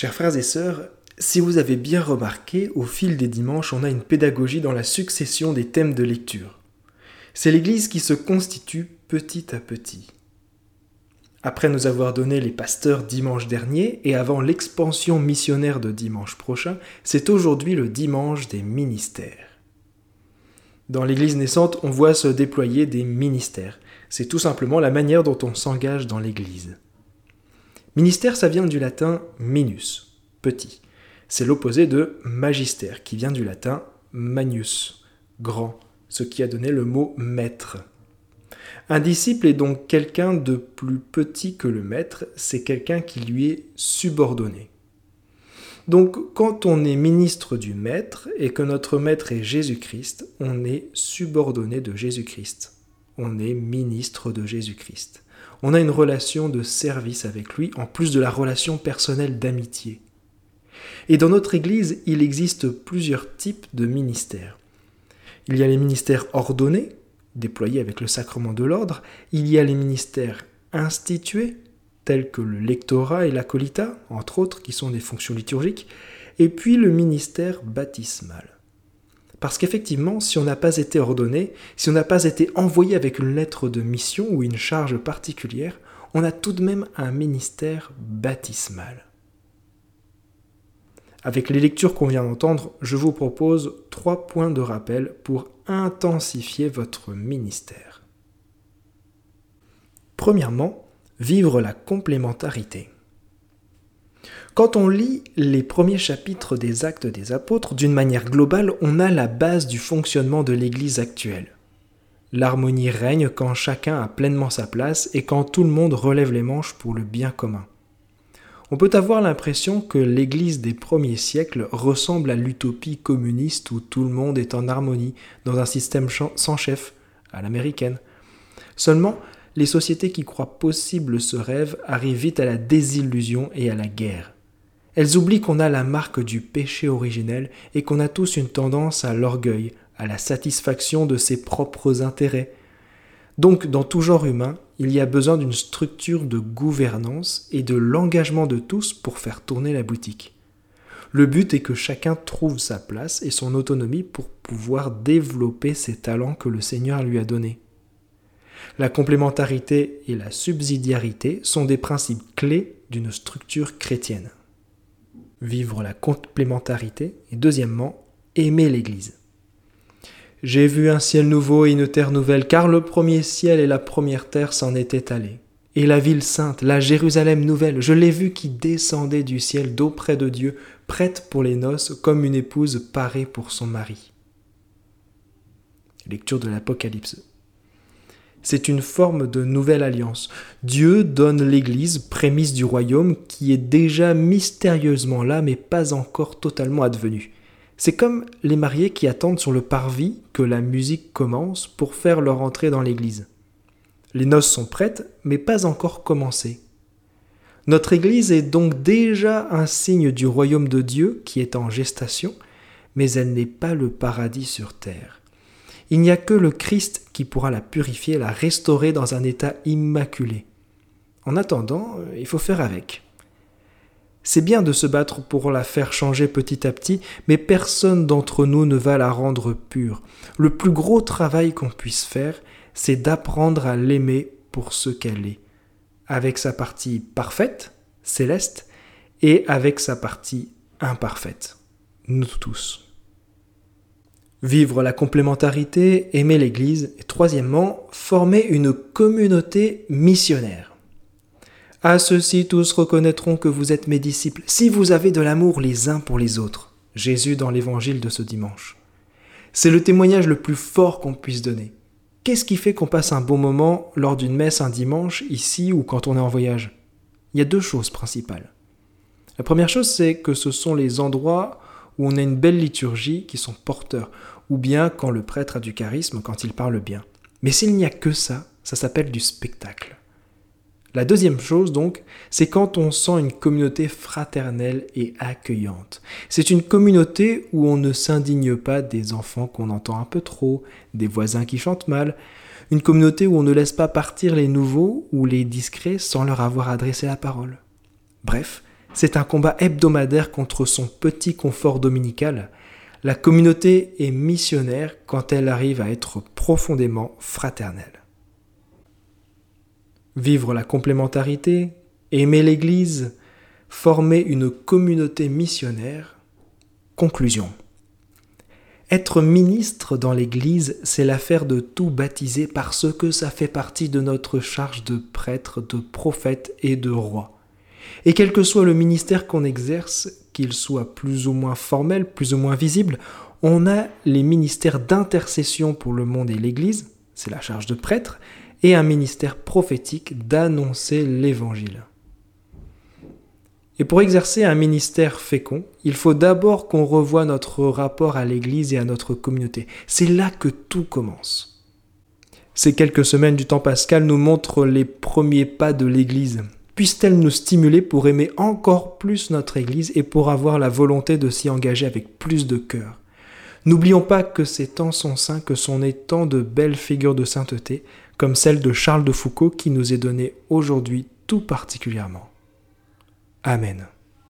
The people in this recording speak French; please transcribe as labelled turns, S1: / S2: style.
S1: Chers frères et sœurs, si vous avez bien remarqué, au fil des dimanches, on a une pédagogie dans la succession des thèmes de lecture. C'est l'Église qui se constitue petit à petit. Après nous avoir donné les pasteurs dimanche dernier et avant l'expansion missionnaire de dimanche prochain, c'est aujourd'hui le dimanche des ministères. Dans l'Église naissante, on voit se déployer des ministères. C'est tout simplement la manière dont on s'engage dans l'Église. Ministère, ça vient du latin minus, petit. C'est l'opposé de magistère, qui vient du latin magnus, grand, ce qui a donné le mot maître. Un disciple est donc quelqu'un de plus petit que le maître, c'est quelqu'un qui lui est subordonné. Donc quand on est ministre du maître et que notre maître est Jésus-Christ, on est subordonné de Jésus-Christ. On est ministre de Jésus-Christ. On a une relation de service avec lui, en plus de la relation personnelle d'amitié. Et dans notre Église, il existe plusieurs types de ministères. Il y a les ministères ordonnés, déployés avec le sacrement de l'ordre, il y a les ministères institués, tels que le lectorat et l'acolita, entre autres, qui sont des fonctions liturgiques, et puis le ministère baptismal. Parce qu'effectivement, si on n'a pas été ordonné, si on n'a pas été envoyé avec une lettre de mission ou une charge particulière, on a tout de même un ministère baptismal. Avec les lectures qu'on vient d'entendre, je vous propose trois points de rappel pour intensifier votre ministère. Premièrement, vivre la complémentarité. Quand on lit les premiers chapitres des actes des apôtres, d'une manière globale, on a la base du fonctionnement de l'Église actuelle. L'harmonie règne quand chacun a pleinement sa place et quand tout le monde relève les manches pour le bien commun on peut avoir l'impression que l'Église des premiers siècles ressemble à l'utopie communiste où tout le monde est en harmonie dans un système sans chef, à l'américaine. Seulement, les sociétés qui croient possible ce rêve arrivent vite à la désillusion et à la guerre. Elles oublient qu'on a la marque du péché originel et qu'on a tous une tendance à l'orgueil, à la satisfaction de ses propres intérêts. Donc, dans tout genre humain, il y a besoin d'une structure de gouvernance et de l'engagement de tous pour faire tourner la boutique. Le but est que chacun trouve sa place et son autonomie pour pouvoir développer ses talents que le Seigneur lui a donnés. La complémentarité et la subsidiarité sont des principes clés d'une structure chrétienne. Vivre la complémentarité et deuxièmement, aimer l'Église. J'ai vu un ciel nouveau et une terre nouvelle, car le premier ciel et la première terre s'en étaient allés. Et la ville sainte, la Jérusalem nouvelle, je l'ai vue qui descendait du ciel d'auprès de Dieu, prête pour les noces, comme une épouse parée pour son mari. Lecture de l'Apocalypse. C'est une forme de nouvelle alliance. Dieu donne l'Église, prémisse du royaume, qui est déjà mystérieusement là, mais pas encore totalement advenue. C'est comme les mariés qui attendent sur le parvis que la musique commence pour faire leur entrée dans l'église. Les noces sont prêtes, mais pas encore commencées. Notre Église est donc déjà un signe du royaume de Dieu qui est en gestation, mais elle n'est pas le paradis sur terre. Il n'y a que le Christ qui pourra la purifier, la restaurer dans un état immaculé. En attendant, il faut faire avec. C'est bien de se battre pour la faire changer petit à petit, mais personne d'entre nous ne va la rendre pure. Le plus gros travail qu'on puisse faire, c'est d'apprendre à l'aimer pour ce qu'elle est, avec sa partie parfaite, céleste, et avec sa partie imparfaite, nous tous. Vivre la complémentarité, aimer l'Église, et troisièmement, former une communauté missionnaire. À ceux-ci tous reconnaîtront que vous êtes mes disciples, si vous avez de l'amour les uns pour les autres. Jésus dans l'évangile de ce dimanche. C'est le témoignage le plus fort qu'on puisse donner. Qu'est-ce qui fait qu'on passe un bon moment lors d'une messe un dimanche, ici ou quand on est en voyage? Il y a deux choses principales. La première chose, c'est que ce sont les endroits où on a une belle liturgie qui sont porteurs, ou bien quand le prêtre a du charisme, quand il parle bien. Mais s'il n'y a que ça, ça s'appelle du spectacle. La deuxième chose, donc, c'est quand on sent une communauté fraternelle et accueillante. C'est une communauté où on ne s'indigne pas des enfants qu'on entend un peu trop, des voisins qui chantent mal, une communauté où on ne laisse pas partir les nouveaux ou les discrets sans leur avoir adressé la parole. Bref, C'est un combat hebdomadaire contre son petit confort dominical. La communauté est missionnaire quand elle arrive à être profondément fraternelle. Vivre la complémentarité, aimer l'Église, former une communauté missionnaire. Conclusion. Être ministre dans l'Église, c'est l'affaire de tout baptiser parce que ça fait partie de notre charge de prêtre, de prophète et de roi. Et quel que soit le ministère qu'on exerce, qu'il soit plus ou moins formel, plus ou moins visible, on a les ministères d'intercession pour le monde et l'Église, c'est la charge de prêtre, et un ministère prophétique d'annoncer l'Évangile. Et pour exercer un ministère fécond, il faut d'abord qu'on revoie notre rapport à l'Église et à notre communauté. C'est là que tout commence. Ces quelques semaines du temps pascal nous montrent les premiers pas de l'Église. Puisse-t-elle nous stimuler pour aimer encore plus notre Église et pour avoir la volonté de s'y engager avec plus de cœur? N'oublions pas que c'est en son sein que sont nées tant de belles figures de sainteté, comme celle de Charles de Foucault qui nous est donnée aujourd'hui tout particulièrement. Amen.